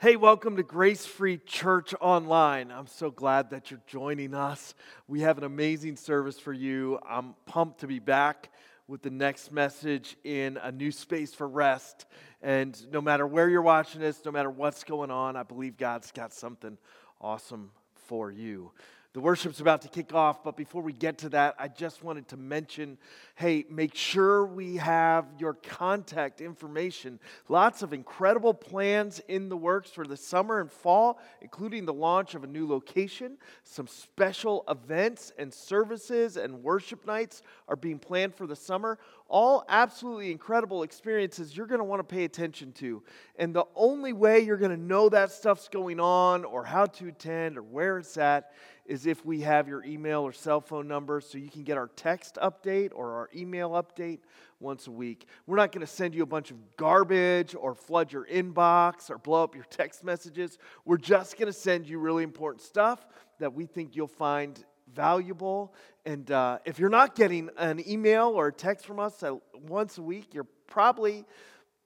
Hey, welcome to Grace Free Church Online. I'm so glad that you're joining us. We have an amazing service for you. I'm pumped to be back with the next message in a new space for rest. And no matter where you're watching this, no matter what's going on, I believe God's got something awesome for you. The worship's about to kick off, but before we get to that, I just wanted to mention hey, make sure we have your contact information. Lots of incredible plans in the works for the summer and fall, including the launch of a new location. Some special events and services and worship nights are being planned for the summer. All absolutely incredible experiences you're going to want to pay attention to. And the only way you're going to know that stuff's going on or how to attend or where it's at is if we have your email or cell phone number so you can get our text update or our email update once a week. We're not going to send you a bunch of garbage or flood your inbox or blow up your text messages. We're just going to send you really important stuff that we think you'll find valuable. And uh, if you're not getting an email or a text from us once a week, you're probably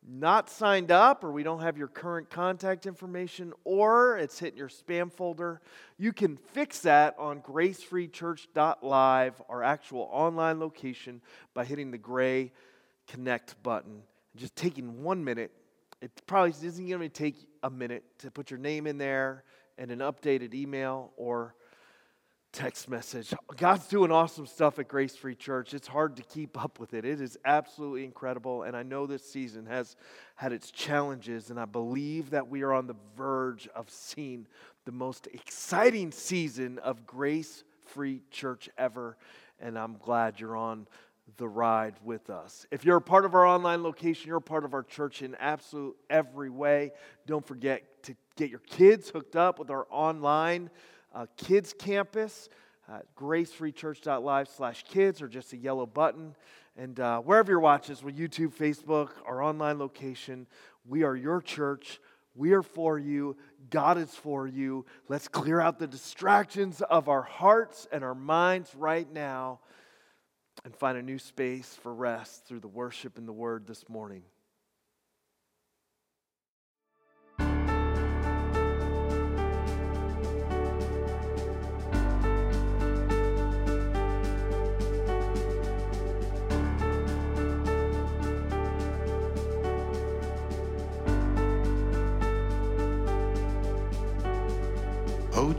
not signed up or we don't have your current contact information or it's hitting your spam folder, you can fix that on gracefreechurch.live, our actual online location, by hitting the gray connect button. Just taking one minute. It probably isn't going to take a minute to put your name in there and an updated email or text message. God's doing awesome stuff at Grace Free Church. It's hard to keep up with it. It is absolutely incredible. And I know this season has had its challenges, and I believe that we are on the verge of seeing the most exciting season of Grace Free Church ever. And I'm glad you're on the ride with us. If you're a part of our online location, you're a part of our church in absolute every way. Don't forget to get your kids hooked up with our online uh, kids campus at gracefreechurch.live slash kids or just a yellow button. And uh, wherever you're watching with YouTube, Facebook, our online location, we are your church. We are for you. God is for you. Let's clear out the distractions of our hearts and our minds right now and find a new space for rest through the worship and the word this morning.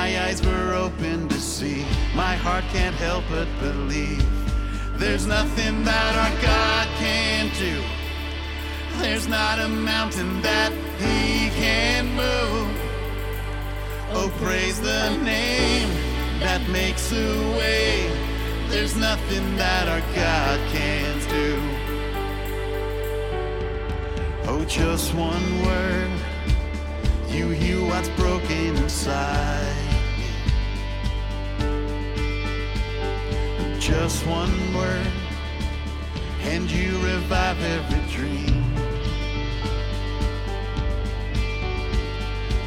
my eyes were open to see. My heart can't help but believe. There's nothing that our God can't do. There's not a mountain that he can move. Oh, praise the name that makes a way. There's nothing that our God can't do. Oh, just one word you heal what's broken inside Just one word, and you revive every dream.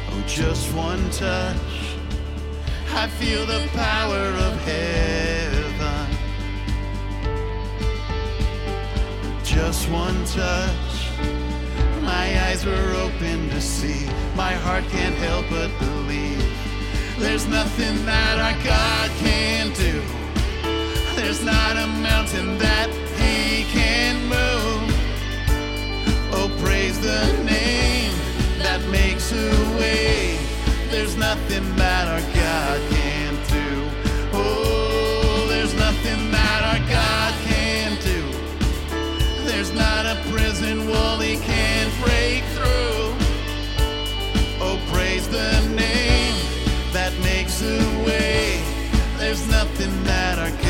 Oh, just one touch, I feel the power of heaven. Just one touch my eyes were open to see. My heart can't help but believe. There's nothing that our God can't do. There's not a mountain that he can move. Oh, praise the name that makes a way. There's nothing that our God can't do. Oh, there's nothing that our God can't do. There's not a prison wall he can't break through. Oh, praise the name that makes a way. There's nothing that our God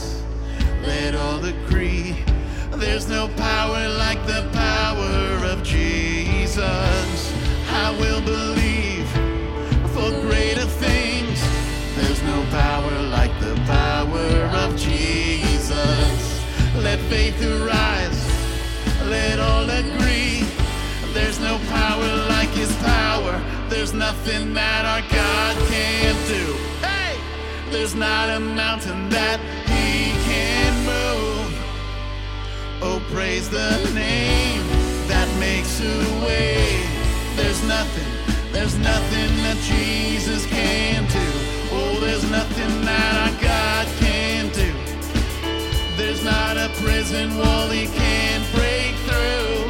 Let all agree. There's no power like the power of Jesus. I will believe for greater things. There's no power like the power of Jesus. Let faith arise. Let all agree. There's no power like his power. There's nothing that our God can't do. Hey! There's not a mountain that he can move. Oh, praise the name that makes a way. There's nothing, there's nothing that Jesus can't do. Oh, there's nothing that our God can't do. There's not a prison wall he can't break through.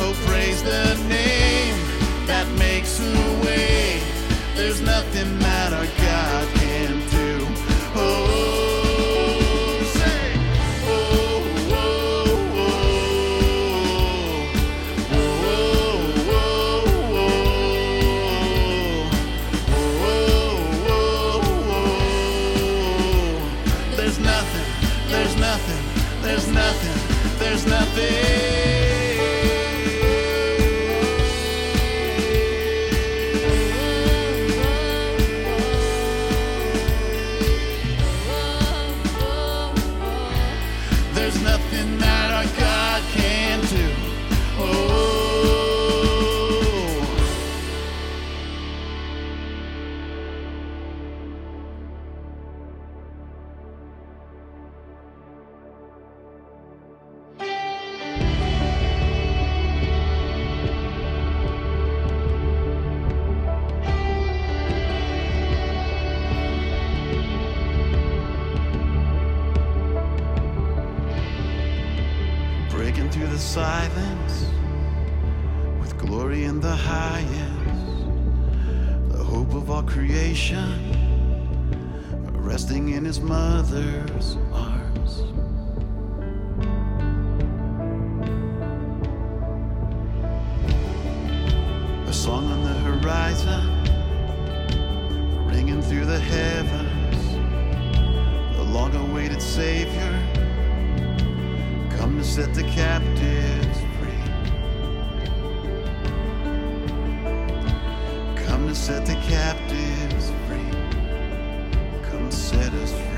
Oh, praise the name that makes a way. There's nothing that set the captives free. Come to set the captives free. Come set us free.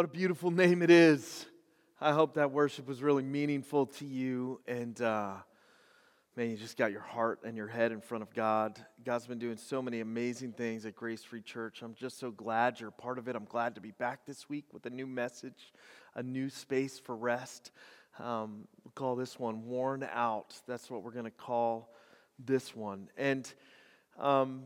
What a beautiful name it is. I hope that worship was really meaningful to you. And uh, man, you just got your heart and your head in front of God. God's been doing so many amazing things at Grace Free Church. I'm just so glad you're part of it. I'm glad to be back this week with a new message, a new space for rest. Um, we'll call this one Worn Out. That's what we're going to call this one. And, um,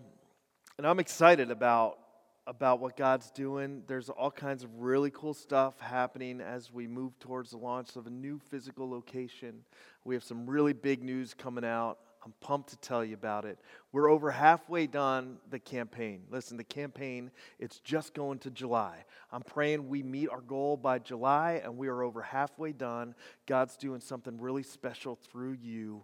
and I'm excited about about what God's doing. There's all kinds of really cool stuff happening as we move towards the launch of a new physical location. We have some really big news coming out. I'm pumped to tell you about it. We're over halfway done the campaign. Listen, the campaign, it's just going to July. I'm praying we meet our goal by July and we are over halfway done. God's doing something really special through you.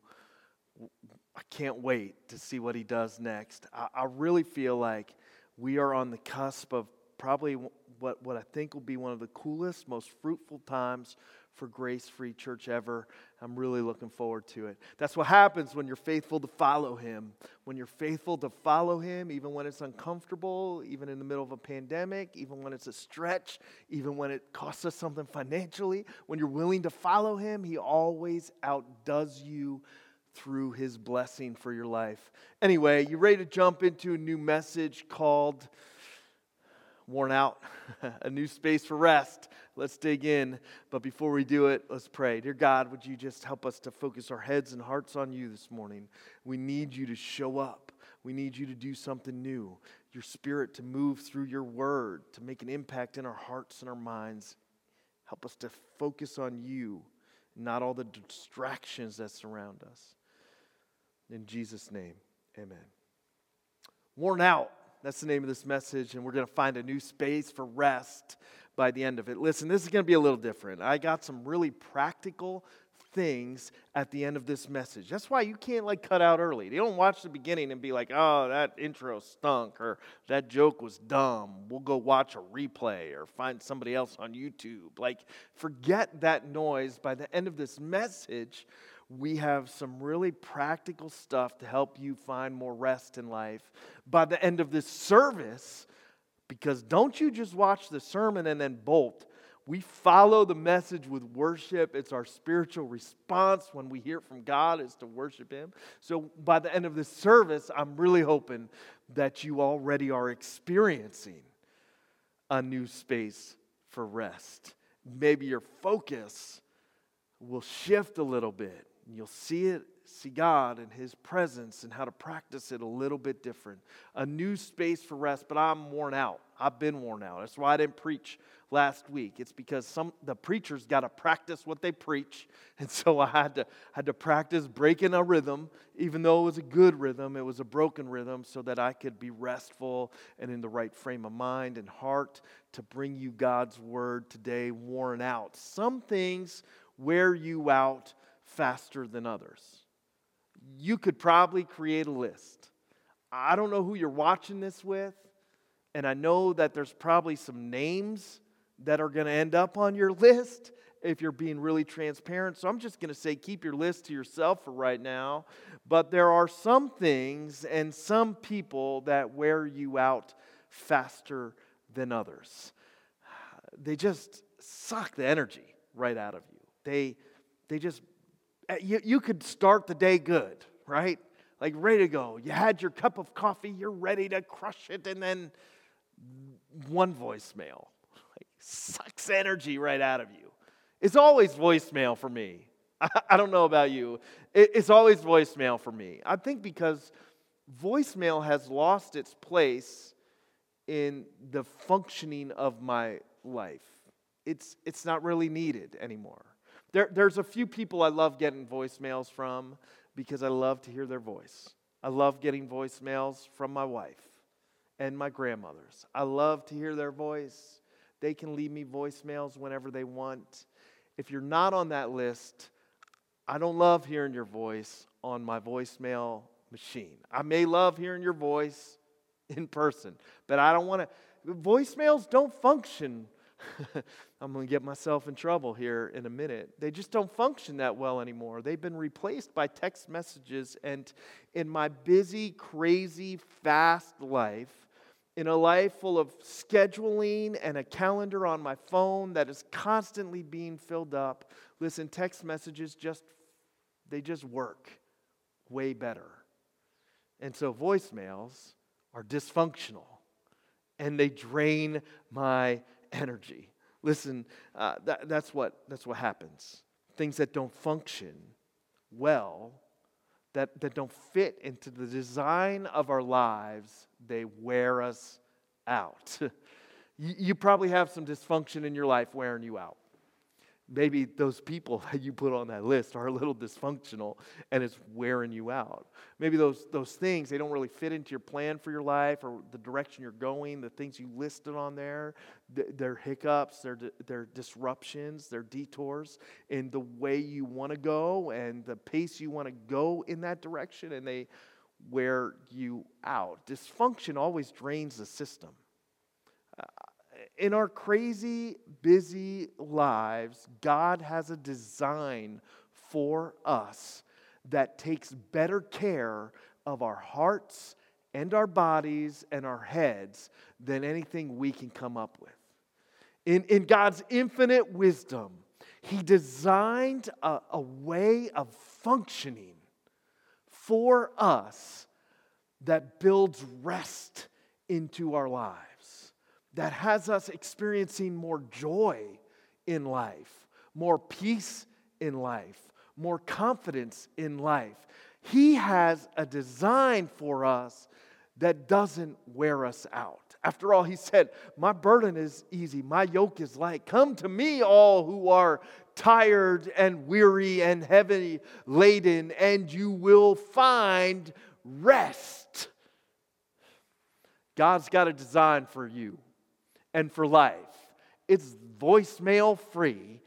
I can't wait to see what he does next. I, I really feel like we are on the cusp of probably what, what I think will be one of the coolest, most fruitful times for Grace Free Church ever. I'm really looking forward to it. That's what happens when you're faithful to follow Him. When you're faithful to follow Him, even when it's uncomfortable, even in the middle of a pandemic, even when it's a stretch, even when it costs us something financially, when you're willing to follow Him, He always outdoes you through his blessing for your life. Anyway, you ready to jump into a new message called Worn Out, a new space for rest? Let's dig in. But before we do it, let's pray. Dear God, would you just help us to focus our heads and hearts on you this morning? We need you to show up. We need you to do something new. Your spirit to move through your word, to make an impact in our hearts and our minds. Help us to focus on you, not all the distractions that surround us. In Jesus' name, amen. Worn out, that's the name of this message, and we're going to find a new space for rest by the end of it. Listen, this is going to be a little different. I got some really practical things at the end of this message. That's why you can't like cut out early. You don't watch the beginning and be like, "Oh, that intro stunk," or "That joke was dumb." We'll go watch a replay or find somebody else on YouTube. Like, forget that noise. By the end of this message, we have some really practical stuff to help you find more rest in life. By the end of this service, because don't you just watch the sermon and then bolt. We follow the message with worship. It's our spiritual response when we hear from God is to worship Him. So by the end of this service, I'm really hoping that you already are experiencing a new space for rest. Maybe your focus will shift a little bit and you'll see it, see God and His presence and how to practice it a little bit different. A new space for rest, but I'm worn out. I've been worn out. That's why I didn't preach last week. It's because some the preachers got to practice what they preach, and so I had to had to practice breaking a rhythm, even though it was a good rhythm. It was a broken rhythm, so that I could be restful and in the right frame of mind and heart to bring you God's word today. Worn out. Some things wear you out faster than others. You could probably create a list. I don't know who you're watching this with, and I know that there's probably some names that are going to end up on your list if you're being really transparent. So I'm just going to say keep your list to yourself for right now. But there are some things and some people that wear you out faster than others. They just suck the energy right out of you. They, they just Uh, you, you could start the day good, right? Like ready to go. You had your cup of coffee, you're ready to crush it, and then one voicemail like, sucks energy right out of you. It's always voicemail for me. I, I don't know about you. It, it's always voicemail for me. I think because voicemail has lost its place in the functioning of my life. It's, it's not really needed anymore. There, there's a few people I love getting voicemails from because I love to hear their voice. I love getting voicemails from my wife and my grandmothers. I love to hear their voice. They can leave me voicemails whenever they want. If you're not on that list, I don't love hearing your voice on my voicemail machine. I may love hearing your voice in person, but I don't want to. Voicemails don't function I'm going to get myself in trouble here in a minute. They just don't function that well anymore. They've been replaced by text messages. And in my busy, crazy, fast life, in a life full of scheduling and a calendar on my phone that is constantly being filled up, listen, text messages just they just work way better. And so voicemails are dysfunctional and they drain my energy. Listen, uh, that, that's, what, that's what happens. Things that don't function well, that, that don't fit into the design of our lives, they wear us out. you, you probably have some dysfunction in your life wearing you out maybe those people that you put on that list are a little dysfunctional and it's wearing you out. Maybe those, those things, they don't really fit into your plan for your life or the direction you're going, the things you listed on there. They're hiccups, they're, they're disruptions, they're detours in the way you want to go and the pace you want to go in that direction, and they wear you out. Dysfunction always drains the system uh, in our crazy, busy lives, God has a design for us that takes better care of our hearts and our bodies and our heads than anything we can come up with. In, in God's infinite wisdom, He designed a, a way of functioning for us that builds rest into our lives that has us experiencing more joy in life, more peace in life, more confidence in life. He has a design for us that doesn't wear us out. After all, he said, My burden is easy, my yoke is light. Come to me, all who are tired and weary and heavy laden, and you will find rest. God's got a design for you and for life. It's voicemail free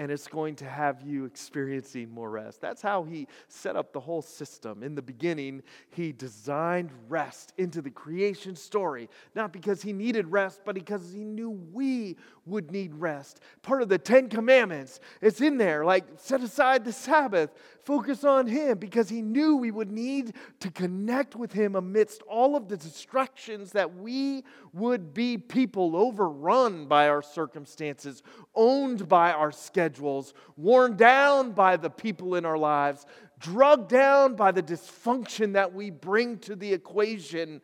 and it's going to have you experiencing more rest. That's how he set up the whole system. In the beginning, he designed rest into the creation story, not because he needed rest, but because he knew we would need rest. Part of the Ten Commandments, it's in there, like set aside the Sabbath, focus on him, because he knew we would need to connect with him amidst all of the distractions that we would be people overrun by our circumstances, owned by our schedules, worn down by the people in our lives, drugged down by the dysfunction that we bring to the equation,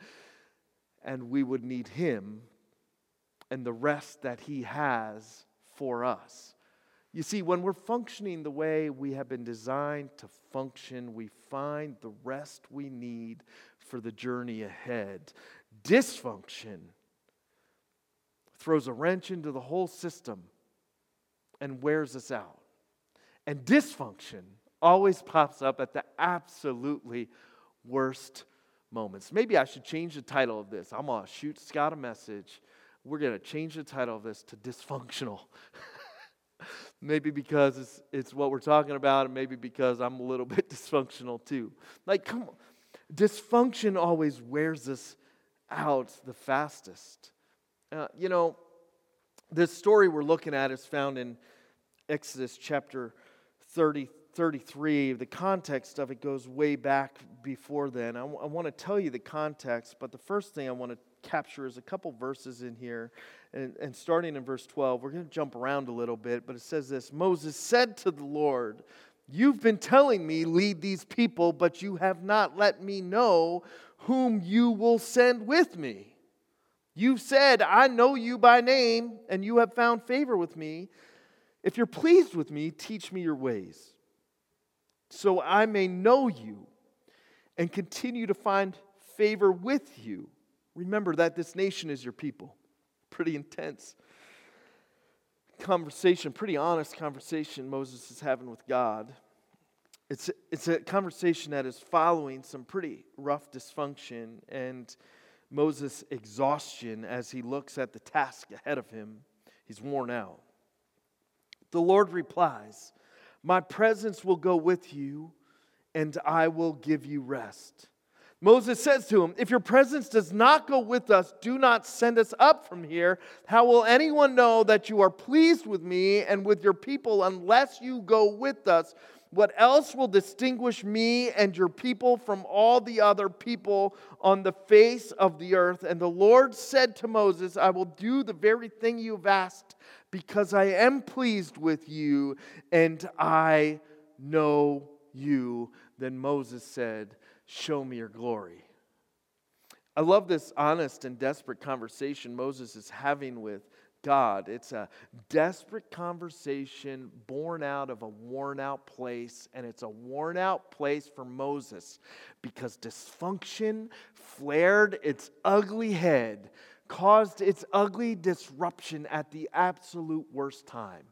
and we would need Him and the rest that He has for us. You see, when we're functioning the way we have been designed to function, we find the rest we need for the journey ahead. Dysfunction throws a wrench into the whole system and wears us out. And dysfunction always pops up at the absolutely worst moments. Maybe I should change the title of this. I'm going to shoot Scott a message. We're going to change the title of this to dysfunctional. maybe because it's, it's what we're talking about, and maybe because I'm a little bit dysfunctional too. Like, come on. Dysfunction always wears us out the fastest. Uh, you know, this story we're looking at is found in Exodus chapter 30, 33. The context of it goes way back before then. I, w- I want to tell you the context, but the first thing I want to capture is a couple verses in here. And, and starting in verse 12, we're going to jump around a little bit, but it says this Moses said to the Lord, You've been telling me, lead these people, but you have not let me know whom you will send with me. You've said, I know you by name, and you have found favor with me. If you're pleased with me, teach me your ways, so I may know you and continue to find favor with you. Remember that this nation is your people. Pretty intense conversation, pretty honest conversation Moses is having with God. It's, it's a conversation that is following some pretty rough dysfunction and Moses' exhaustion as he looks at the task ahead of him. He's worn out. The Lord replies, My presence will go with you, and I will give you rest. Moses says to him, If your presence does not go with us, do not send us up from here. How will anyone know that you are pleased with me and with your people unless you go with us? What else will distinguish me and your people from all the other people on the face of the earth? And the Lord said to Moses, I will do the very thing you have asked, because I am pleased with you and I know you. Then Moses said, Show me your glory. I love this honest and desperate conversation Moses is having with God. It's a desperate conversation born out of a worn out place, and it's a worn out place for Moses because dysfunction flared its ugly head, caused its ugly disruption at the absolute worst time.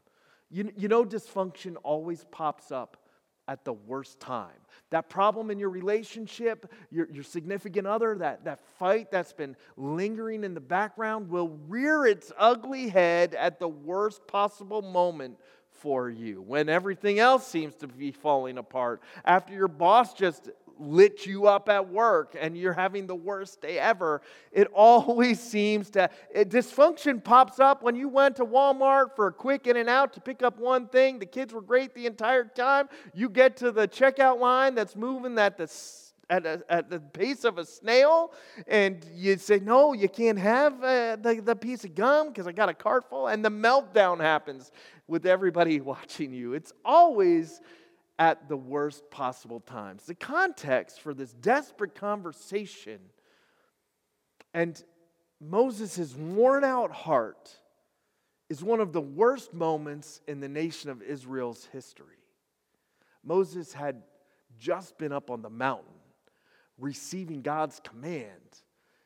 You, you know, dysfunction always pops up at the worst time. That problem in your relationship, your, your significant other, that, that fight that's been lingering in the background will rear its ugly head at the worst possible moment for you when everything else seems to be falling apart. After your boss just lit you up at work and you're having the worst day ever, it always seems to, it, dysfunction pops up when you went to Walmart for a quick in and out to pick up one thing. The kids were great the entire time. You get to the checkout line that's moving at the at, a, at, the pace of a snail, and you say, No, you can't have uh, the, the piece of gum because I got a cart full, and the meltdown happens with everybody watching you. It's always at the worst possible times. The context for this desperate conversation and Moses' worn out heart is one of the worst moments in the nation of Israel's history. Moses had just been up on the mountain receiving God's command,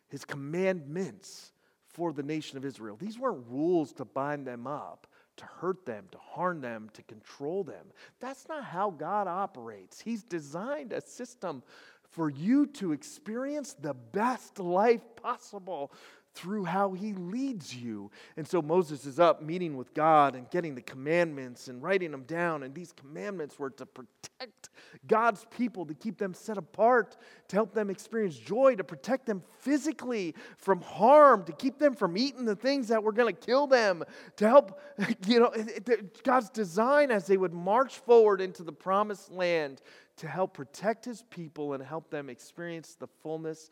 his commandments for the nation of Israel. These weren't rules to bind them up to hurt them, to harm them, to control them. That's not how God operates. He's designed a system for you to experience the best life possible through how he leads you. And so Moses is up meeting with God and getting the commandments and writing them down. And these commandments were to protect God's people, to keep them set apart, to help them experience joy, to protect them physically from harm, to keep them from eating the things that were going to kill them, to help, you know, God's design as they would march forward into the promised land to help protect his people and help them experience the fullness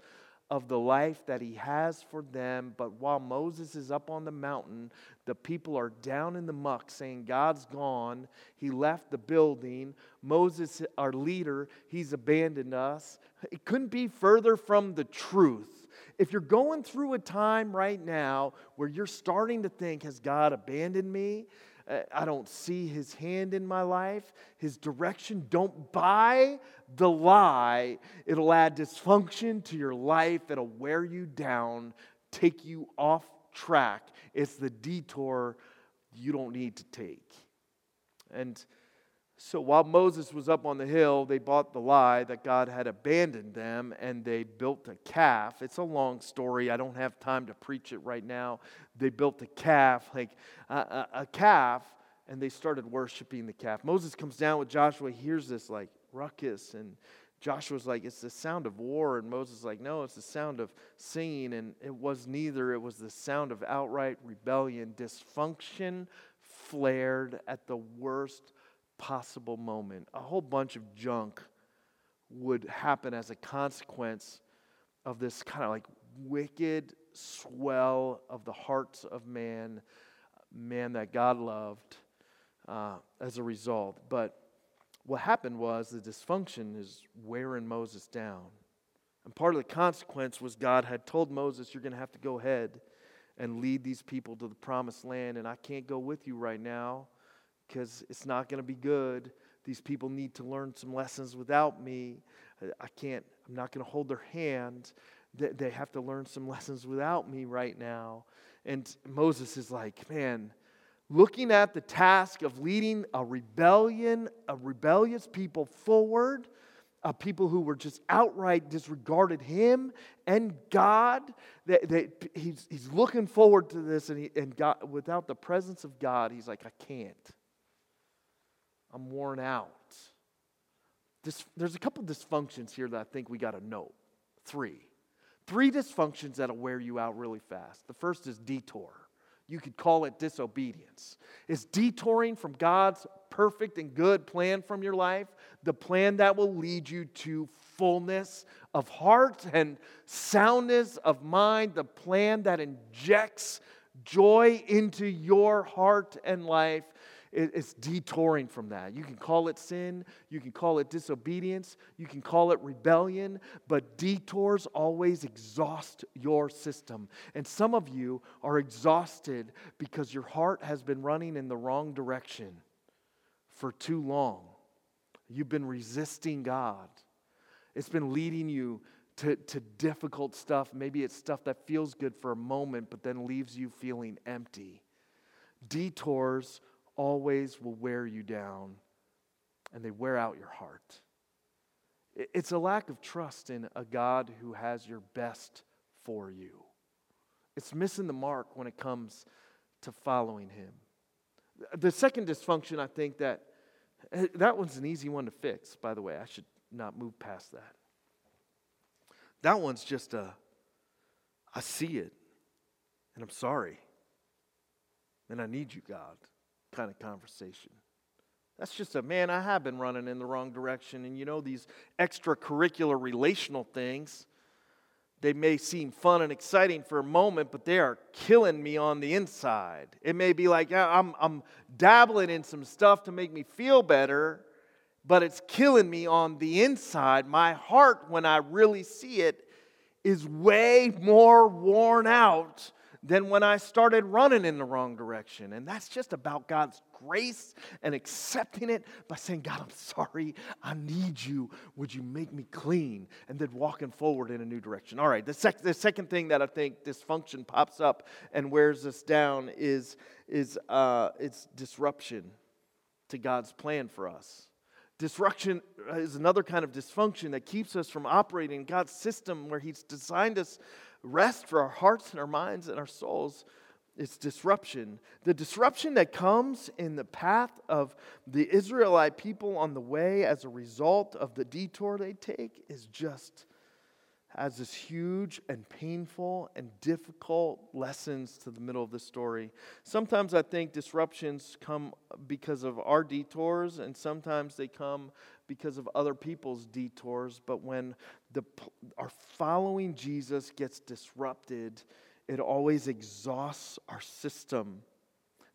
of the life that he has for them. But while Moses is up on the mountain, the people are down in the muck saying, God's gone. He left the building. Moses, our leader, he's abandoned us. It couldn't be further from the truth. If you're going through a time right now where you're starting to think, Has God abandoned me? Uh, I don't see his hand in my life, his direction. Don't buy the lie. It'll add dysfunction to your life, it'll wear you down, take you off track. It's the detour you don't need to take. And so while Moses was up on the hill, they bought the lie that God had abandoned them and they built a calf. It's a long story. I don't have time to preach it right now. They built a calf, like a, a, calf, and they started worshiping the calf. Moses comes down with Joshua, hears this like ruckus, and Joshua's like, It's the sound of war. And Moses like, No, it's the sound of singing. And it was neither. It was the sound of outright rebellion. Dysfunction flared at the worst possible moment. A whole bunch of junk would happen as a consequence of this kind of like wicked swell of the hearts of man, man that God loved uh, as a result. But what happened was the dysfunction is wearing Moses down. And part of the consequence was God had told Moses, You're going to have to go ahead and lead these people to the promised land, and I can't go with you right now because it's not going to be good. These people need to learn some lessons without me. I can't, I'm not going to hold their hand. They have to learn some lessons without me right now. And Moses is like, man, looking at the task of leading a rebellion, a rebellious people forward, a people who were just outright disregarded him and God. That, he's, he's looking forward to this, and, he, and God, without the presence of God, he's like, I can't. I'm worn out. This, there's a couple dysfunctions here that I think we got to note. Three. Three dysfunctions that'll wear you out really fast. The first is detour. You could call it disobedience. It's detouring from God's perfect and good plan from your life, the plan that will lead you to fullness of heart and soundness of mind, the plan that injects joy into your heart and life. It's detouring from that. You can call it sin, you can call it disobedience, you can call it rebellion, but detours always exhaust your system. And some of you are exhausted because your heart has been running in the wrong direction for too long. You've been resisting God. It's been leading you to, to difficult stuff. Maybe it's stuff that feels good for a moment, but then leaves you feeling empty. Detours always will wear you down and they wear out your heart. It's a lack of trust in a God who has your best for you. It's missing the mark when it comes to following Him. The second dysfunction, I think that that one's an easy one to fix, by the way. I should not move past that. That one's just a, I see it, and I'm sorry, and I need you, God, kind of conversation. That's just a man, I have been running in the wrong direction. And you know, these extracurricular relational things, they may seem fun and exciting for a moment, but they are killing me on the inside. It may be like I'm, I'm dabbling in some stuff to make me feel better, but it's killing me on the inside. My heart, when I really see it, is way more worn out than when I started running in the wrong direction. And that's just about God's grace and accepting it by saying, God, I'm sorry. I need you. Would you make me clean? And then walking forward in a new direction. All right, the, sec- the second thing that I think dysfunction pops up and wears us down is, is uh, it's disruption to God's plan for us. Disruption is another kind of dysfunction that keeps us from operating God's system where He's designed us rest for our hearts and our minds and our souls. It's disruption. The disruption that comes in the path of the Israelite people on the way as a result of the detour they take is just has this huge and painful and difficult lessons to the middle of the story. Sometimes I think disruptions come because of our detours, and sometimes they come because of other people's detours. But when the, our following Jesus gets disrupted, it always exhausts our system.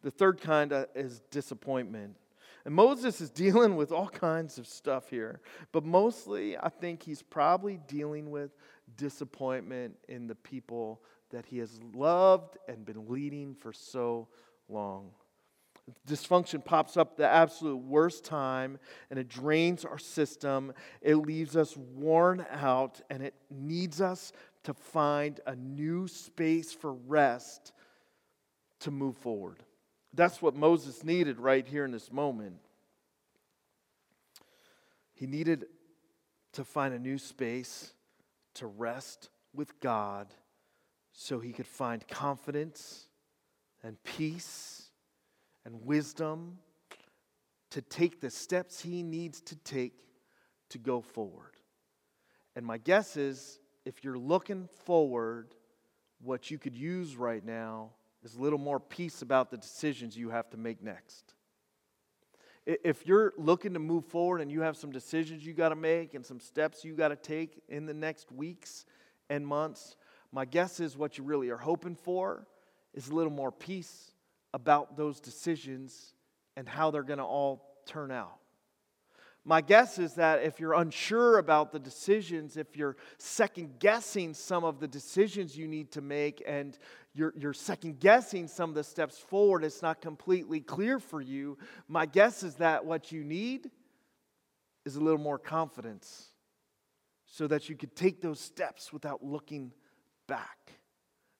The third kind is disappointment. And Moses is dealing with all kinds of stuff here, but mostly I think he's probably dealing with disappointment in the people that he has loved and been leading for so long. Dysfunction pops up the absolute worst time and it drains our system. It leaves us worn out and it needs us to find a new space for rest to move forward. That's what Moses needed right here in this moment. He needed to find a new space to rest with God so he could find confidence and peace and wisdom to take the steps he needs to take to go forward. And my guess is if you're looking forward, what you could use right now is a little more peace about the decisions you have to make next. If you're looking to move forward and you have some decisions you got to make and some steps you got to take in the next weeks and months, my guess is what you really are hoping for is a little more peace about those decisions and how they're going to all turn out. My guess is that if you're unsure about the decisions, if you're second guessing some of the decisions you need to make, and you're, you're second guessing some of the steps forward, it's not completely clear for you. My guess is that what you need is a little more confidence so that you could take those steps without looking back.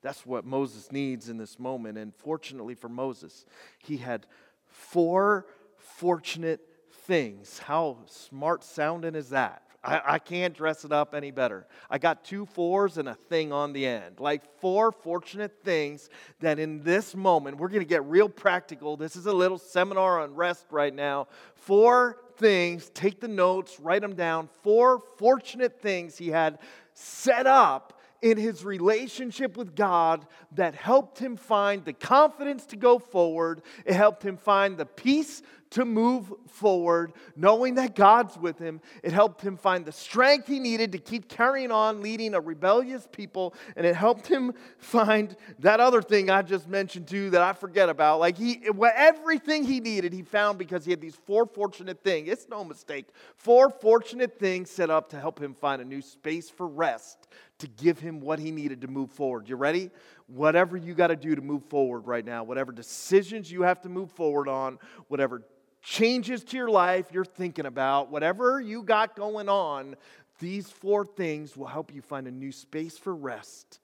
That's what Moses needs in this moment. And fortunately for Moses, he had four fortunate things. How smart sounding is that? I, I, can't dress it up any better. I got two fours and a thing on the end. Like four fortunate things that in this moment, we're going to get real practical. This is a little seminar on rest right now. Four things, take the notes, write them down. Four fortunate things he had set up in his relationship with God that helped him find the confidence to go forward. It helped him find the peace to move forward, knowing that God's with him. It helped him find the strength he needed to keep carrying on leading a rebellious people, and it helped him find that other thing I just mentioned too that I forget about. Like he everything he needed, he found because he had these four fortunate things. It's no mistake. Four fortunate things set up to help him find a new space for rest to give him what he needed to move forward. You ready? Whatever you got to do to move forward right now, whatever decisions you have to move forward on, whatever changes to your life you're thinking about, whatever you got going on, these four things will help you find a new space for rest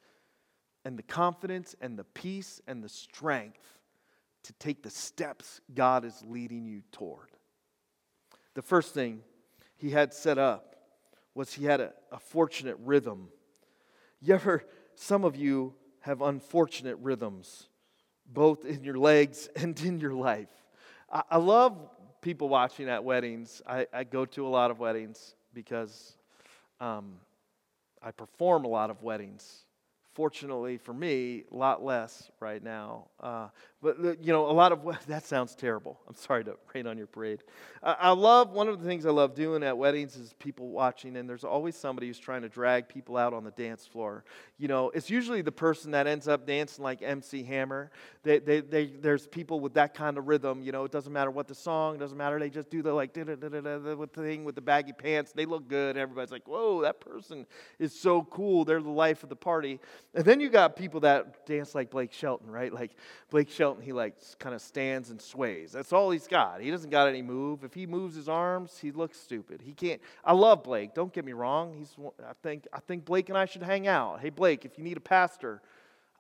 and the confidence and the peace and the strength to take the steps God is leading you toward. The first thing he had set up was he had a, a fortunate rhythm you ever, some of you have unfortunate rhythms, both in your legs and in your life. I, I love people watching at weddings. I, I, go to a lot of weddings because um, I perform a lot of weddings. Fortunately for me, a lot less right now. Uh, but, you know, a lot of, that sounds terrible. I'm sorry to rain on your parade. I, I love, one of the things I love doing at weddings is people watching, and there's always somebody who's trying to drag people out on the dance floor. You know, it's usually the person that ends up dancing like MC Hammer. They, they, they, there's people with that kind of rhythm. You know, it doesn't matter what the song, doesn't matter. They just do the like, with the thing with the baggy pants. They look good. Everybody's like, whoa, that person is so cool. They're the life of the party. And then you got people that dance like Blake Shelton, right? Like Blake Shelton he like kind of stands and sways. That's all he's got. He doesn't got any move. If he moves his arms, he looks stupid. He can't. I love Blake. Don't get me wrong. He's. I think. I think Blake and I should hang out. Hey Blake, if you need a pastor,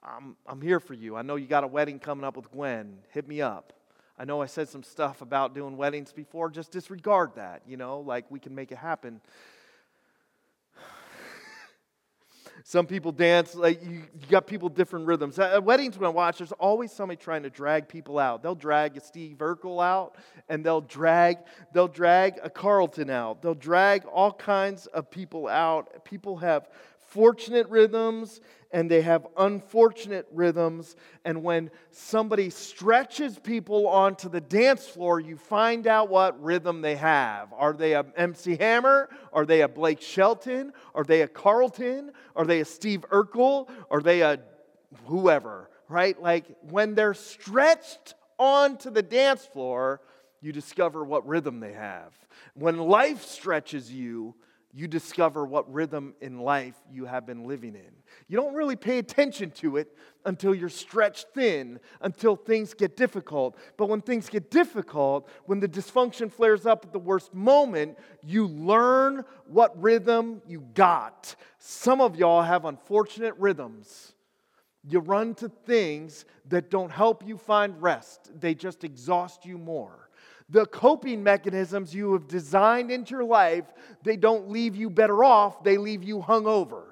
I'm. I'm here for you. I know you got a wedding coming up with Gwen. Hit me up. I know I said some stuff about doing weddings before. Just disregard that. You know, like we can make it happen. Some people dance, like you, you got people different rhythms. At weddings, when I watch, there's always somebody trying to drag people out. They'll drag a Steve Urkel out, and they'll drag, they'll drag a Carlton out. They'll drag all kinds of people out. People have fortunate rhythms and they have unfortunate rhythms. And when somebody stretches people onto the dance floor, you find out what rhythm they have. Are they a MC Hammer? Are they a Blake Shelton? Are they a Carlton? Are they a Steve Urkel? Are they a whoever? Right? Like when they're stretched onto the dance floor, you discover what rhythm they have. When life stretches you, you discover what rhythm in life you have been living in. You don't really pay attention to it until you're stretched thin, until things get difficult. But when things get difficult, when the dysfunction flares up at the worst moment, you learn what rhythm you got. Some of y'all have unfortunate rhythms. You run to things that don't help you find rest, they just exhaust you more the coping mechanisms you have designed into your life, they don't leave you better off, they leave you hungover.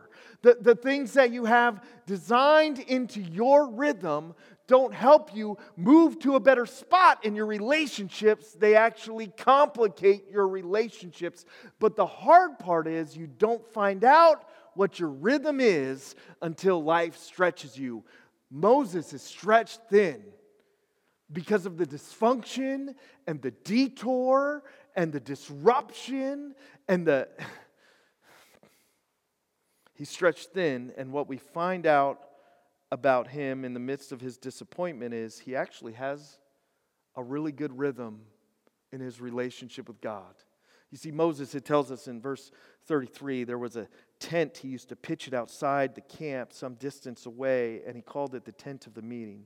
The, the things that you have designed into your rhythm don't help you move to a better spot in your relationships. They actually complicate your relationships. But the hard part is you don't find out what your rhythm is until life stretches you. Moses is stretched thin because of the dysfunction and the detour and the disruption and the. He's stretched thin, and what we find out about him in the midst of his disappointment is he actually has a really good rhythm in his relationship with God. You see, Moses, it tells us in verse 33, there was a tent. He used to pitch it outside the camp some distance away, and he called it the tent of the meeting.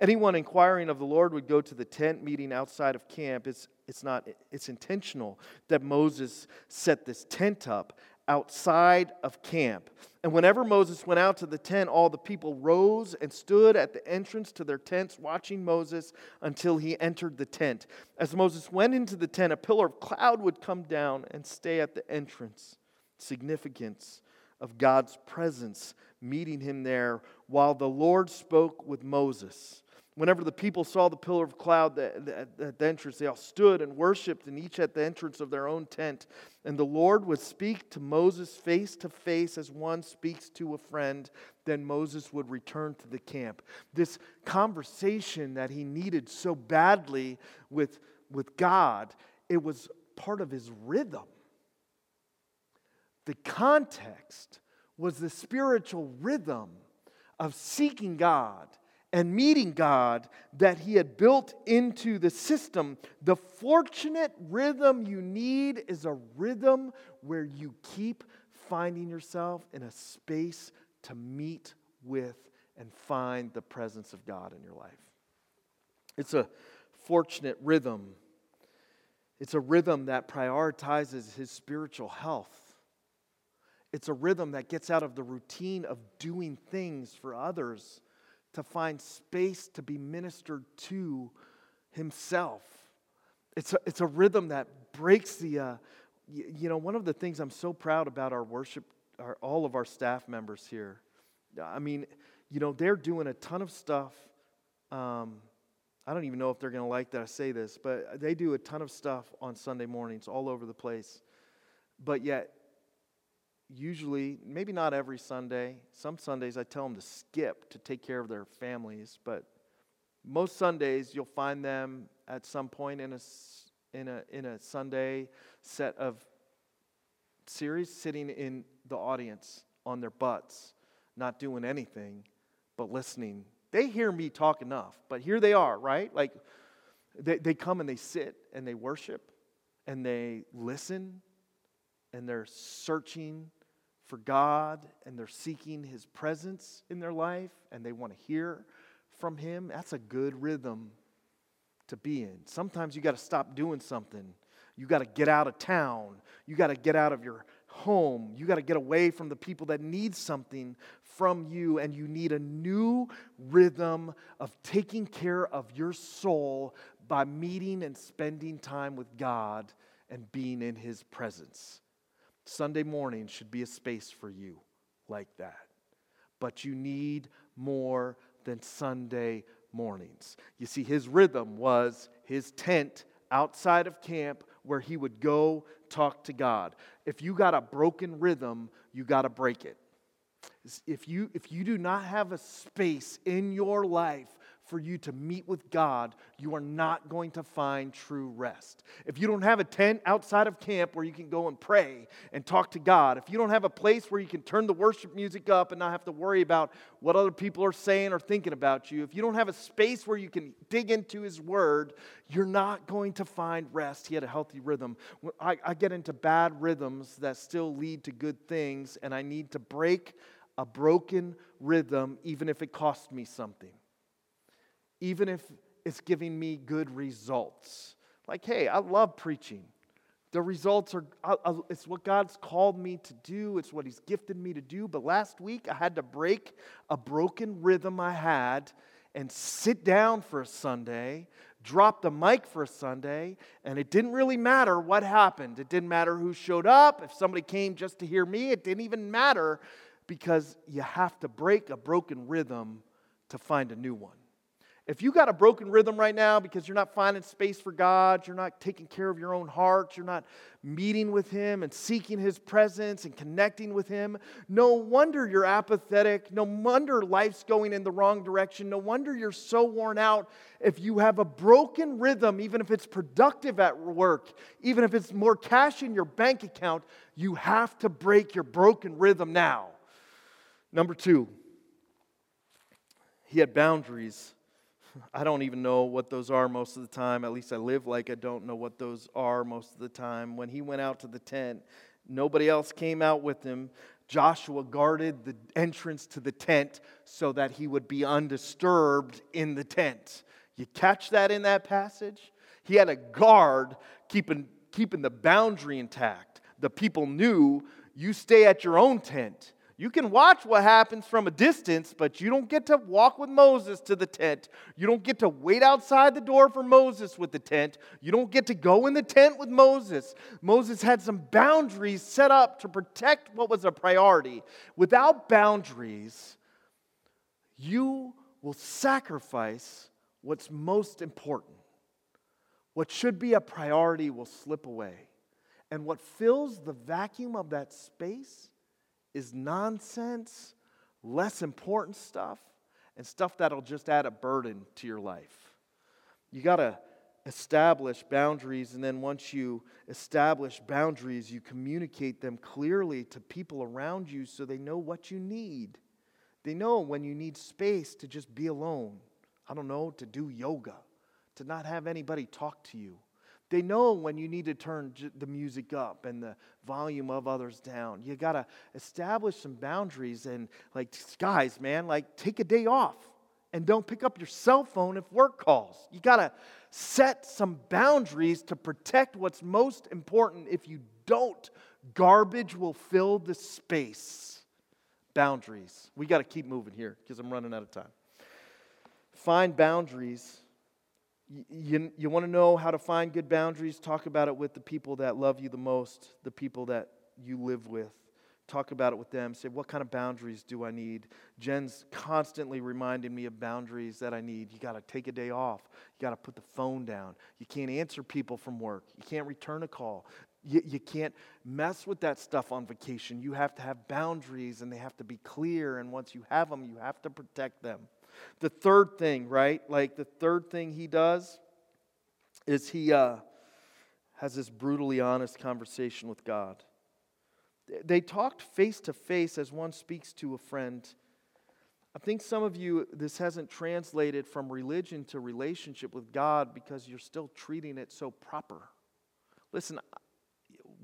Anyone inquiring of the Lord would go to the tent meeting outside of camp. It's, it's not, it's intentional that Moses set this tent up outside of camp. And whenever Moses went out to the tent, all the people rose and stood at the entrance to their tents, watching Moses until he entered the tent. As Moses went into the tent, a pillar of cloud would come down and stay at the entrance. Significance of God's presence meeting him there while the Lord spoke with Moses. Whenever the people saw the pillar of cloud at the entrance, they all stood and worshiped, and each at the entrance of their own tent. And the Lord would speak to Moses face to face as one speaks to a friend. Then Moses would return to the camp. This conversation that he needed so badly with with God, it was part of his rhythm. The context was the spiritual rhythm of seeking God and meeting God that he had built into the system. The fortunate rhythm you need is a rhythm where you keep finding yourself in a space to meet with and find the presence of God in your life. It's a fortunate rhythm. It's a rhythm that prioritizes his spiritual health. It's a rhythm that gets out of the routine of doing things for others to find space to be ministered to himself. It's a, it's a rhythm that breaks the, uh, you, you know, one of the things I'm so proud about our worship, our, all of our staff members here. I mean, you know, they're doing a ton of stuff. Um, I don't even know if they're going to like that I say this, but they do a ton of stuff on Sunday mornings all over the place. But yet, usually, maybe not every Sunday, some Sundays I tell them to skip to take care of their families, but most Sundays you'll find them at some point in a, in a, in a Sunday set of series sitting in the audience on their butts, not doing anything but listening. They hear me talk enough, but here they are, right? Like they, they come and they sit and they worship and they listen and they're searching for God and they're seeking His presence in their life and they want to hear from Him, that's a good rhythm to be in. Sometimes you got to stop doing something. You got to get out of town. You got to get out of your home. You got to get away from the people that need something from you, and you need a new rhythm of taking care of your soul by meeting and spending time with God and being in His presence. Sunday morning should be a space for you like that. But you need more than Sunday mornings. You see, his rhythm was his tent outside of camp where he would go talk to God. If you got a broken rhythm, you got to break it. If you, if you do not have a space in your life for you to meet with God, you are not going to find true rest. If you don't have a tent outside of camp where you can go and pray and talk to God, if you don't have a place where you can turn the worship music up and not have to worry about what other people are saying or thinking about you, if you don't have a space where you can dig into His Word, you're not going to find rest. He had a healthy rhythm. I, I get into bad rhythms that still lead to good things, and I need to break a broken rhythm, even if it costs me something even if it's giving me good results. Like, hey, I love preaching. The results are, it's what God's called me to do, it's what He's gifted me to do. But last week, I had to break a broken rhythm I had and sit down for a Sunday, drop the mic for a Sunday, and it didn't really matter what happened. It didn't matter who showed up. If somebody came just to hear me, it didn't even matter because you have to break a broken rhythm to find a new one. If you got a broken rhythm right now because you're not finding space for God, you're not taking care of your own heart, you're not meeting with Him and seeking His presence and connecting with Him, no wonder you're apathetic. No wonder life's going in the wrong direction. No wonder you're so worn out. If you have a broken rhythm, even if it's productive at work, even if it's more cash in your bank account, you have to break your broken rhythm now. Number two, he had boundaries I don't even know what those are most of the time. At least I live like I don't know what those are most of the time. When he went out to the tent, nobody else came out with him. Joshua guarded the entrance to the tent so that he would be undisturbed in the tent. You catch that in that passage? He had a guard keeping, keeping the boundary intact. The people knew you stay at your own tent. You can watch what happens from a distance, but you don't get to walk with Moses to the tent. You don't get to wait outside the door for Moses with the tent. You don't get to go in the tent with Moses. Moses had some boundaries set up to protect what was a priority. Without boundaries, you will sacrifice what's most important. What should be a priority will slip away. And what fills the vacuum of that space is nonsense, less important stuff, and stuff that'll just add a burden to your life. You got to establish boundaries, and then once you establish boundaries, you communicate them clearly to people around you so they know what you need. They know when you need space to just be alone. I don't know, to do yoga, to not have anybody talk to you. They know when you need to turn the music up and the volume of others down. You got to establish some boundaries and, like, guys, man, like, take a day off and don't pick up your cell phone if work calls. You got to set some boundaries to protect what's most important. If you don't, garbage will fill the space. Boundaries. We got to keep moving here because I'm running out of time. Find boundaries you, you want to know how to find good boundaries? Talk about it with the people that love you the most, the people that you live with. Talk about it with them. Say, what kind of boundaries do I need? Jen's constantly reminding me of boundaries that I need. You got to take a day off. You got to put the phone down. You can't answer people from work. You can't return a call. You, you can't mess with that stuff on vacation. You have to have boundaries and they have to be clear. And once you have them, you have to protect them. The third thing, right? Like the third thing he does is he uh, has this brutally honest conversation with God. They talked face to face as one speaks to a friend. I think some of you, this hasn't translated from religion to relationship with God because you're still treating it so proper. Listen,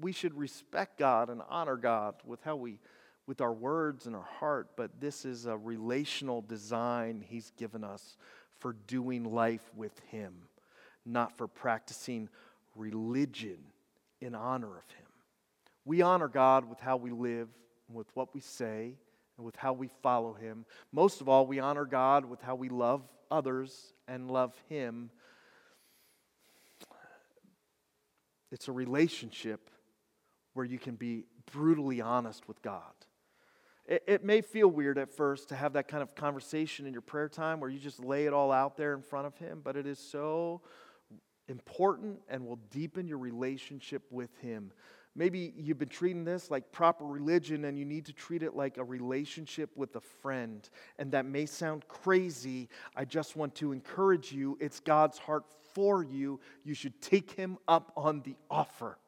we should respect God and honor God with how we with our words and our heart, but this is a relational design He's given us for doing life with Him, not for practicing religion in honor of Him. We honor God with how we live, with what we say, and with how we follow Him. Most of all, we honor God with how we love others and love Him. It's a relationship where you can be brutally honest with God. It, it, may feel weird at first to have that kind of conversation in your prayer time where you just lay it all out there in front of Him, but it is so important and will deepen your relationship with Him. Maybe you've been treating this like proper religion and you need to treat it like a relationship with a friend. And that may sound crazy. I just want to encourage you. It's God's heart for you. You should take Him up on the offer.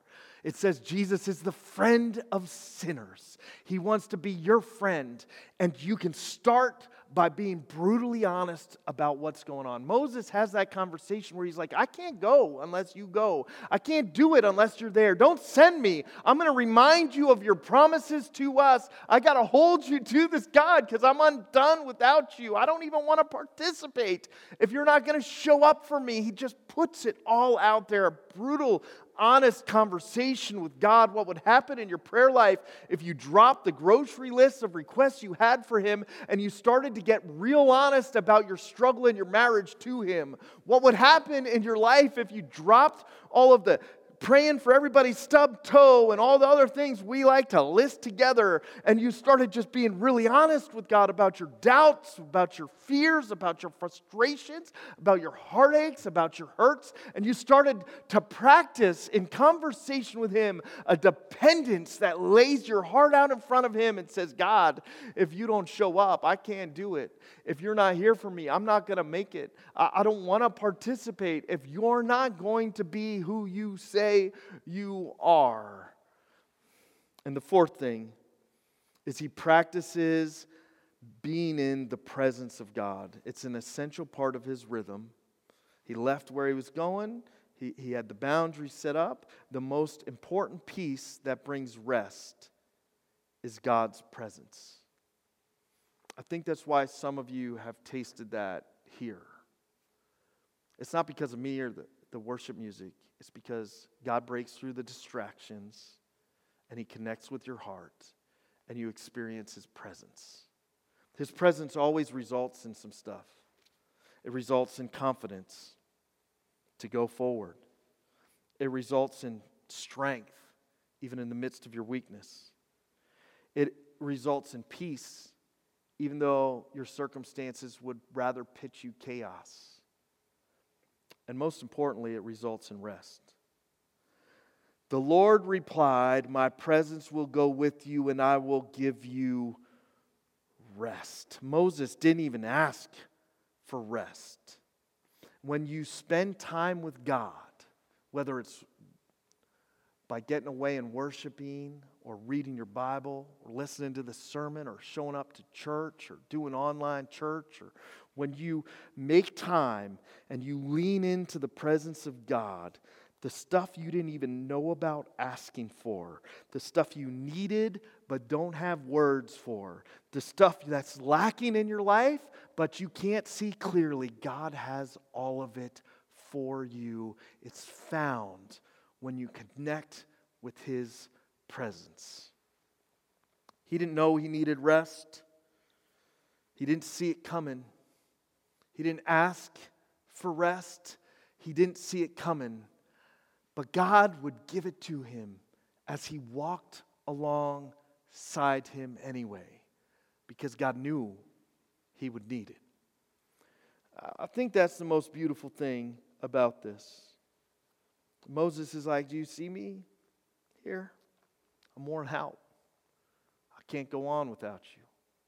It says Jesus is the friend of sinners. He wants to be your friend, and you can start by being brutally honest about what's going on. Moses has that conversation where he's like, I can't go unless you go. I can't do it unless you're there. Don't send me. I'm going to remind you of your promises to us. I got to hold you to this God because I'm undone without you. I don't even want to participate if you're not going to show up for me. He just puts it all out there, a brutal honest conversation with God, what would happen in your prayer life if you dropped the grocery list of requests you had for Him and you started to get real honest about your struggle in your marriage to Him? What would happen in your life if you dropped all of the praying for everybody's stub toe and all the other things we like to list together, and you started just being really honest with God about your doubts, about your fears, about your frustrations, about your heartaches, about your hurts, and you started to practice in conversation with Him a dependence that lays your heart out in front of Him and says, God, if you don't show up, I can't do it. If you're not here for me, I'm not going to make it. I, don't want to participate. If you're not going to be who you say you are. And the fourth thing is he practices being in the presence of God. It's an essential part of his rhythm. He left where he was going, he, he had the boundaries set up. The most important piece that brings rest is God's presence. I think that's why some of you have tasted that here. It's not because of me or the, the worship music, it's because God breaks through the distractions and He connects with your heart and you experience His presence. His presence always results in some stuff, it results in confidence to go forward, it results in strength, even in the midst of your weakness. It results in peace even though your circumstances would rather pitch you chaos. And most importantly, it results in rest. The Lord replied, My presence will go with you, and I will give you rest. Moses didn't even ask for rest. when you spend time with God, whether it's by getting away and worshiping or reading your Bible or listening to the sermon or showing up to church or doing online church or when you make time and you lean into the presence of God, the stuff you didn't even know about asking for, the stuff you needed but don't have words for, the stuff that's lacking in your life but you can't see clearly, God has all of it for you. It's found when you connect with His presence. He didn't know he needed rest, he didn't see it coming. He didn't ask for rest, he didn't see it coming. But God would give it to him as he walked alongside him anyway, because God knew he would need it. I think that's the most beautiful thing about this. Moses is like, Do you see me here? I'm worn out. I can't go on without you.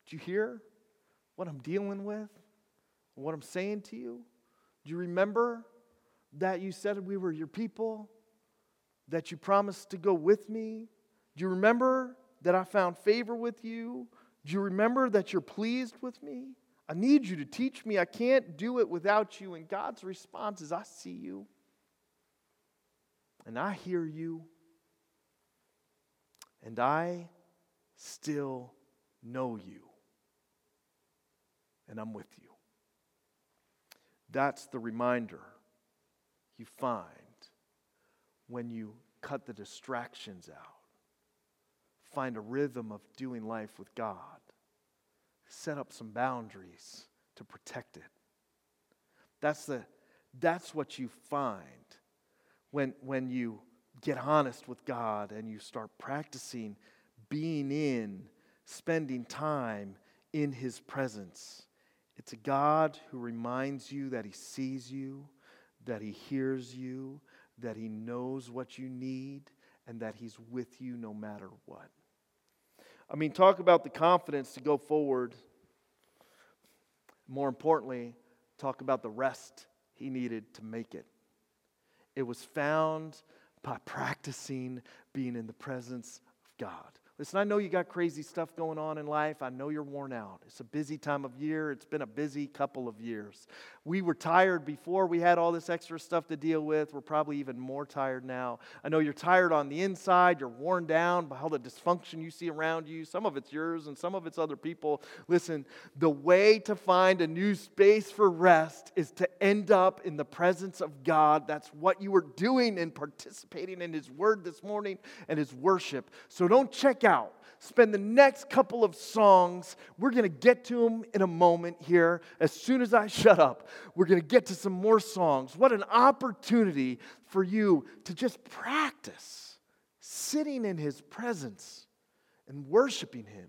Do you hear what I'm dealing with? What I'm saying to you? Do you remember that you said we were your people? That you promised to go with me? Do you remember that I found favor with you? Do you remember that you're pleased with me? I need you to teach me. I can't do it without you. And God's response is I see you, and I hear you, and I still know you, and I'm with you. That's the reminder you find when you cut the distractions out. Find a rhythm of doing life with God. Set up some boundaries to protect it. That's, the, that's what you find when, when you get honest with God and you start practicing being in, spending time in His presence. It's a God who reminds you that He sees you, that He hears you, that He knows what you need, and that He's with you no matter what. I mean, talk about the confidence to go forward. More importantly, talk about the rest He needed to make it. It was found by practicing being in the presence of God. Listen, I know you got crazy stuff going on in life. I know you're worn out. It's a busy time of year. It's been a busy couple of years. We were tired before we had all this extra stuff to deal with. We're probably even more tired now. I know you're tired on the inside. You're worn down by all the dysfunction you see around you. Some of it's yours and some of it's other people. Listen, the way to find a new space for rest is to end up in the presence of God. That's what you were doing in participating in His Word this morning and His worship. So don't check out. Spend the next couple of songs. We're going to get to them in a moment here. As soon as I shut up, we're going to get to some more songs. What an opportunity for you to just practice sitting in His presence and worshiping Him.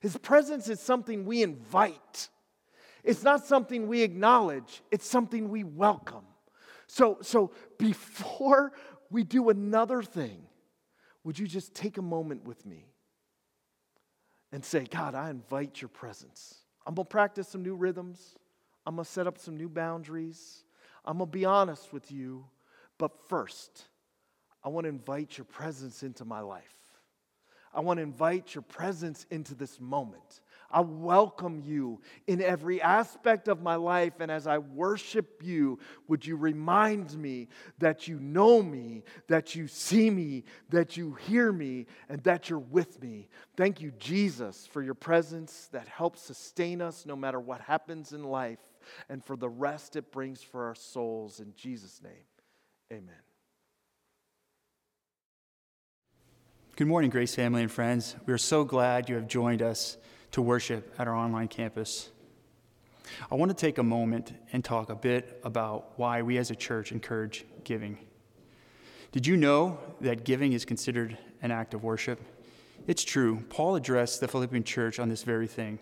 His presence is something we invite. It's not something we acknowledge, it's something we welcome. So, so before we do another thing, would you just take a moment with me and say, God, I invite your presence. I'm going to practice some new rhythms. I'm going to set up some new boundaries. I'm going to be honest with you. But first, I want to invite your presence into my life. I want to invite your presence into this moment. I welcome you in every aspect of my life. And as I worship you, would you remind me that you know me, that you see me, that you hear me, and that you're with me? Thank you, Jesus, for your presence that helps sustain us no matter what happens in life, and for the rest it brings for our souls. In Jesus' name, amen. Good morning, Grace family and friends. We are so glad you have joined us to worship at our online campus. I want to take a moment and talk a bit about why we as a church encourage giving. Did you know that giving is considered an act of worship? It's true. Paul addressed the Philippian church on this very thing.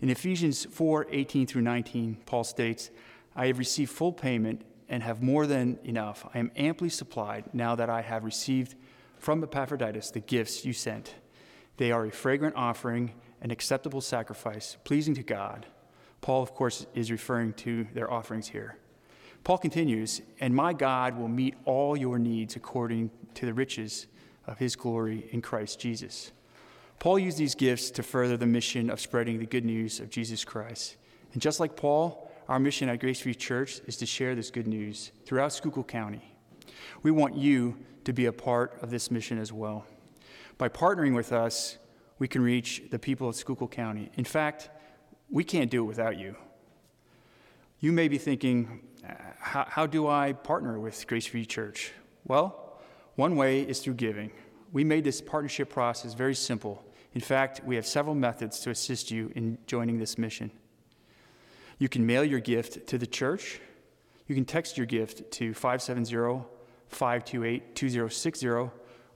In Ephesians 4 18 through 19, Paul states, I have received full payment and have more than enough. I am amply supplied now that I have received from Epaphroditus the gifts you sent. They are a fragrant offering an acceptable sacrifice, pleasing to God. Paul, of course, is referring to their offerings here. Paul continues, and my God will meet all your needs according to the riches of his glory in Christ Jesus. Paul used these gifts to further the mission of spreading the good news of Jesus Christ. And just like Paul, our mission at Grace Free Church is to share this good news throughout Schuylkill County. We want you to be a part of this mission as well. By partnering with us, we can reach the people of Schuylkill County. In fact, we can't do it without you. You may be thinking, uh, how, how do I partner with Grace Free Church? Well, one way is through giving. We made this partnership process very simple. In fact, we have several methods to assist you in joining this mission. You can mail your gift to the church. You can text your gift to 570 528 2060,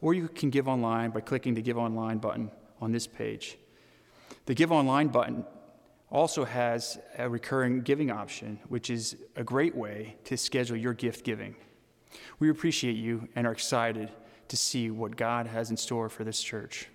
or you can give online by clicking the Give Online button on this page. The Give Online button also has a recurring giving option, which is a great way to schedule your gift giving. We appreciate you and are excited to see what God has in store for this church.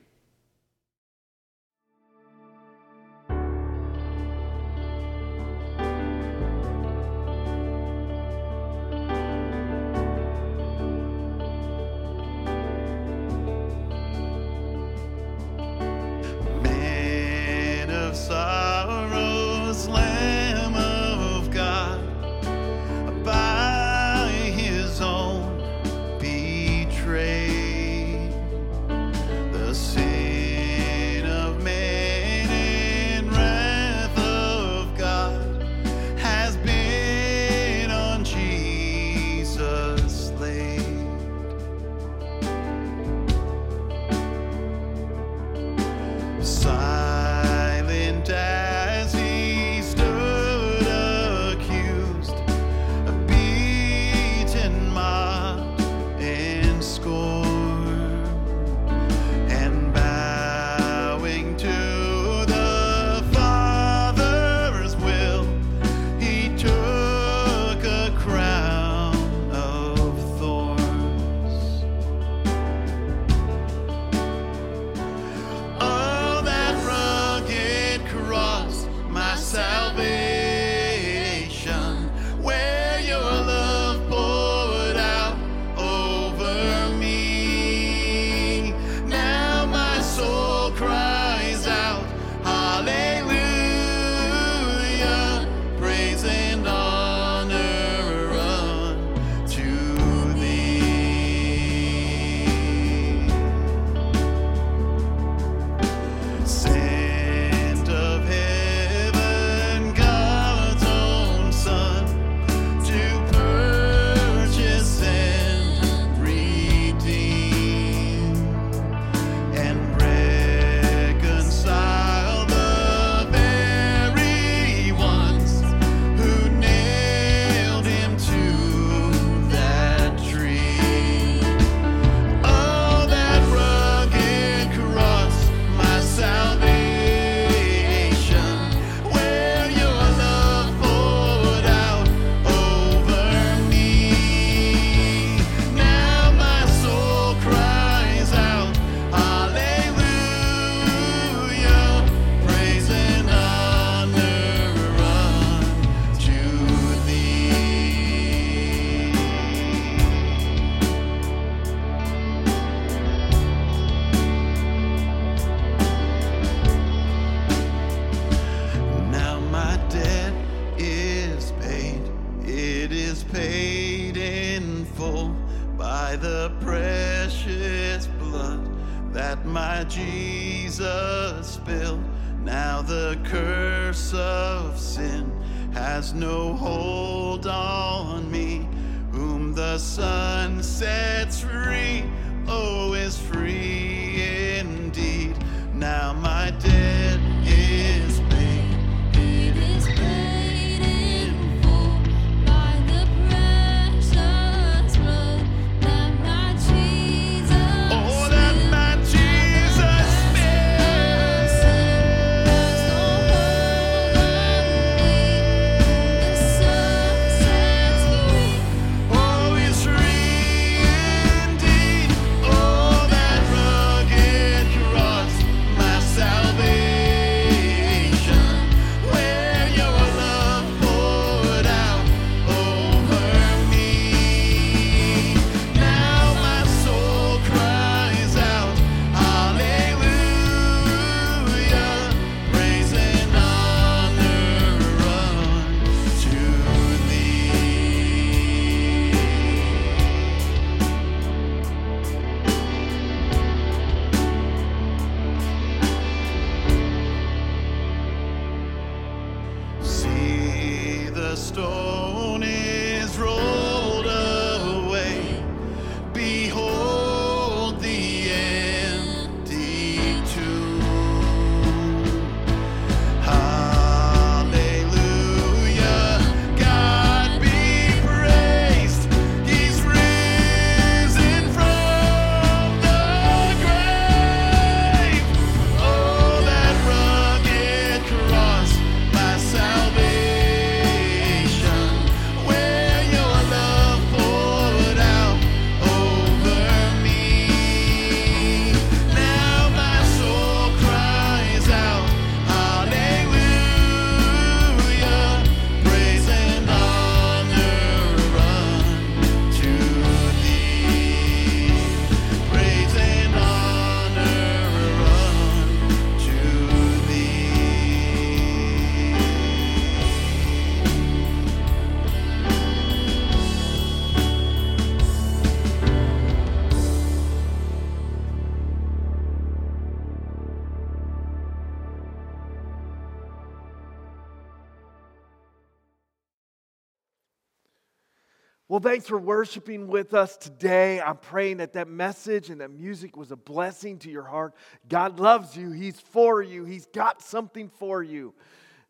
Thanks for worshiping with us today. I'm praying that that message and that music was a blessing to your heart. God loves you, He's for you, He's got something for you.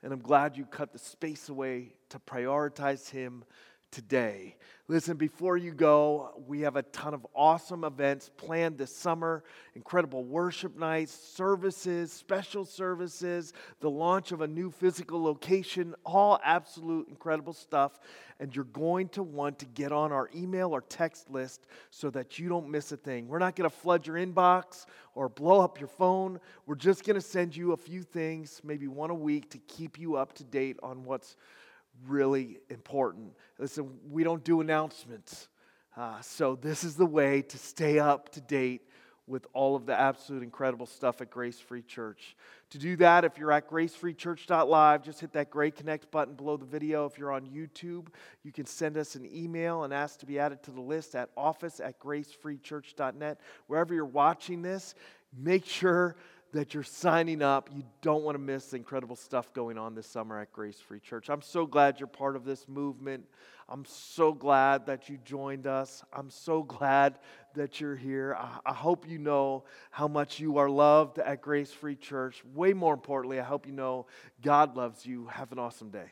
And I'm glad you cut the space away to prioritize Him today. Listen, before you go, we have a ton of awesome events planned this summer incredible worship nights, services, special services, the launch of a new physical location, all absolute incredible stuff. And you're going to want to get on our email or text list so that you don't miss a thing. We're not going to flood your inbox or blow up your phone. We're just going to send you a few things, maybe one a week, to keep you up to date on what's really important. Listen, we don't do announcements. Uh, so, this is the way to stay up to date with all of the absolute incredible stuff at Grace Free Church. To do that, if you're at gracefreechurch.live, just hit that gray connect button below the video. If you're on YouTube, you can send us an email and ask to be added to the list at office at gracefreechurch.net. Wherever you're watching this, make sure that you're signing up. You don't want to miss the incredible stuff going on this summer at Grace Free Church. I'm so glad you're part of this movement. I'm so glad that you joined us. I'm so glad that you're here. I, I hope you know how much you are loved at Grace Free Church. Way more importantly, I hope you know God loves you. Have an awesome day.